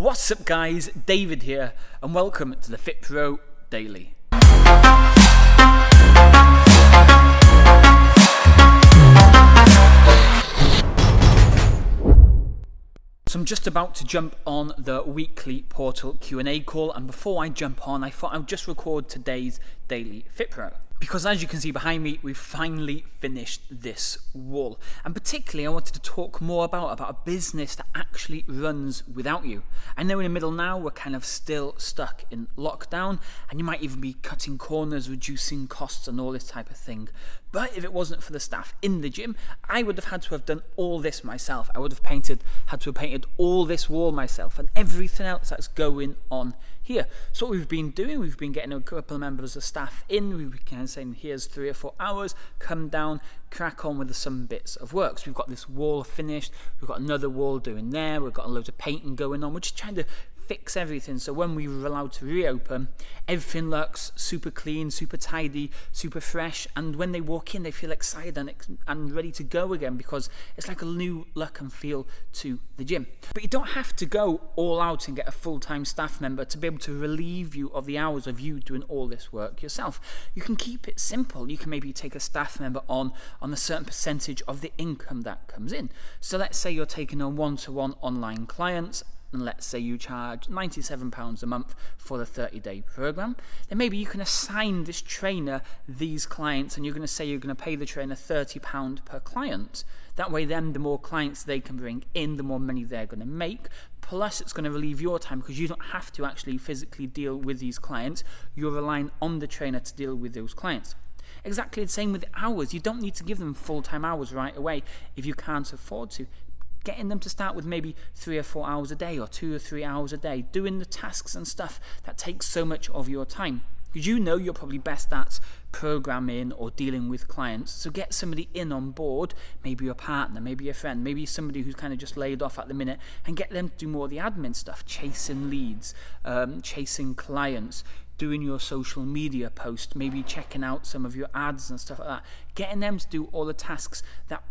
What's up, guys? David here, and welcome to the Fit Pro Daily. So I'm just about to jump on the weekly portal Q&A call and before I jump on I thought I would just record today's daily Fit Pro because as you can see behind me, we've finally finished this wall. And particularly, I wanted to talk more about, about a business that actually runs without you. I know in the middle now, we're kind of still stuck in lockdown, and you might even be cutting corners, reducing costs, and all this type of thing. But if it wasn't for the staff in the gym, I would have had to have done all this myself. I would have painted, had to have painted all this wall myself, and everything else that's going on here. So what we've been doing, we've been getting a couple of members of staff in, we've been saying, here's three or four hours, come down, crack on with some bits of work. So we've got this wall finished, we've got another wall doing there, we've got a load of painting going on, we're just trying to fix everything. So when we were allowed to reopen, everything looks super clean, super tidy, super fresh. And when they walk in, they feel excited and, and ready to go again because it's like a new look and feel to the gym. But you don't have to go all out and get a full time staff member to be able to relieve you of the hours of you doing all this work yourself. You can keep it simple. You can maybe take a staff member on on a certain percentage of the income that comes in. So let's say you're taking on one to one online clients and let's say you charge £97 a month for the 30 day program, then maybe you can assign this trainer these clients and you're going to say you're going to pay the trainer £30 per client. That way, then, the more clients they can bring in, the more money they're going to make. Plus, it's going to relieve your time because you don't have to actually physically deal with these clients. You're relying on the trainer to deal with those clients. Exactly the same with hours. You don't need to give them full time hours right away if you can't afford to getting them to start with maybe three or four hours a day or two or three hours a day, doing the tasks and stuff that takes so much of your time. Because you know you're probably best at programming or dealing with clients. So get somebody in on board, maybe your partner, maybe a friend, maybe somebody who's kind of just laid off at the minute, and get them to do more of the admin stuff, chasing leads, um, chasing clients, doing your social media post, maybe checking out some of your ads and stuff like that. Getting them to do all the tasks that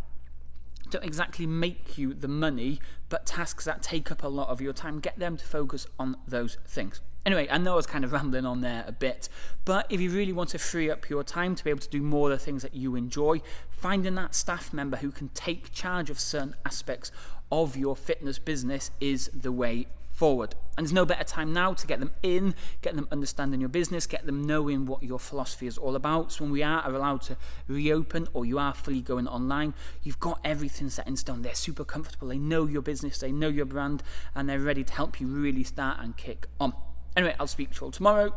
don't exactly make you the money, but tasks that take up a lot of your time. Get them to focus on those things. Anyway, I know I was kind of rambling on there a bit, but if you really want to free up your time to be able to do more of the things that you enjoy, finding that staff member who can take charge of certain aspects of your fitness business is the way forward. And there's no better time now to get them in, get them understanding your business, get them knowing what your philosophy is all about. So when we are, allowed to reopen or you are fully going online, you've got everything set in stone. They're super comfortable. They know your business, they know your brand, and they're ready to help you really start and kick on. Anyway, I'll speak to you all tomorrow.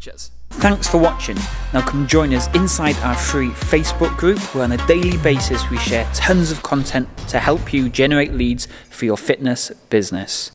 Cheers. Thanks for watching. Now come join us inside our free Facebook group where on a daily basis we share tons of content to help you generate leads for your fitness business.